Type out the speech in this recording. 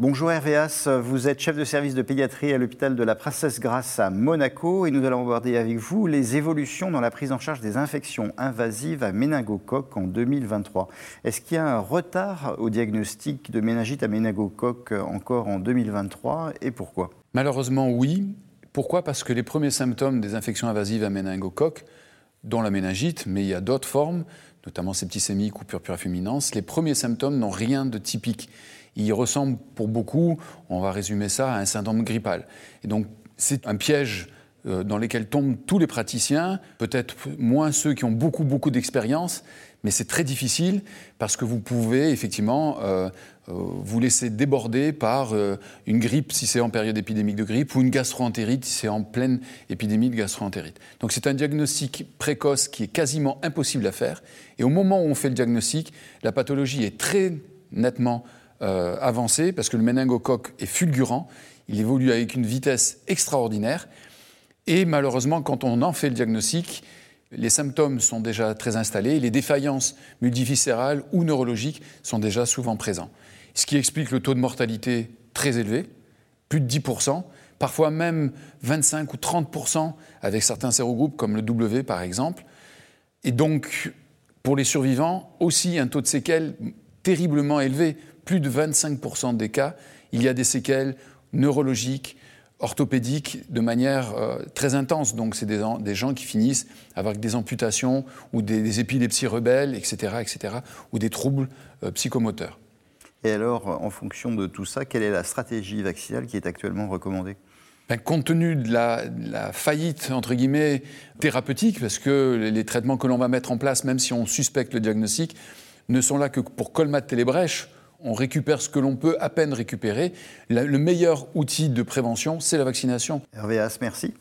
Bonjour Hervéas, vous êtes chef de service de pédiatrie à l'hôpital de la Princesse Grasse à Monaco et nous allons aborder avec vous les évolutions dans la prise en charge des infections invasives à méningocoque en 2023. Est-ce qu'il y a un retard au diagnostic de méningite à méningocoque encore en 2023 et pourquoi? Malheureusement oui. Pourquoi? Parce que les premiers symptômes des infections invasives à méningocoque, dont la méningite, mais il y a d'autres formes, notamment septicémique ou purpura fulminans, les premiers symptômes n'ont rien de typique il ressemble pour beaucoup, on va résumer ça, à un syndrome grippal. Et donc c'est un piège euh, dans lequel tombent tous les praticiens, peut-être moins ceux qui ont beaucoup, beaucoup d'expérience, mais c'est très difficile parce que vous pouvez effectivement euh, euh, vous laisser déborder par une grippe si c'est en période épidémique de grippe ou une gastroentérite si c'est en pleine épidémie de gastroentérite. Donc c'est un diagnostic précoce qui est quasiment impossible à faire et au moment où on fait le diagnostic, la pathologie est très nettement euh, avancé, parce que le méningocoque est fulgurant, il évolue avec une vitesse extraordinaire, et malheureusement, quand on en fait le diagnostic, les symptômes sont déjà très installés, les défaillances multiviscérales ou neurologiques sont déjà souvent présents. Ce qui explique le taux de mortalité très élevé, plus de 10%, parfois même 25 ou 30% avec certains sérogroupes comme le W par exemple. Et donc, pour les survivants, aussi un taux de séquelles terriblement élevé, plus de 25% des cas, il y a des séquelles neurologiques, orthopédiques de manière euh, très intense. Donc, c'est des, gens qui finissent avec des amputations ou des, épilepsies rebelles, etc., etc., ou des troubles euh, psychomoteurs. Et alors, en fonction de tout ça, quelle est la stratégie vaccinale qui est actuellement recommandée? Ben, compte tenu de la, la, faillite, entre guillemets, thérapeutique, parce que les traitements que l'on va mettre en place, même si on suspecte le diagnostic, ne sont là que pour colmater les brèches on récupère ce que l'on peut à peine récupérer. le meilleur outil de prévention, c'est la vaccination. Hervé merci.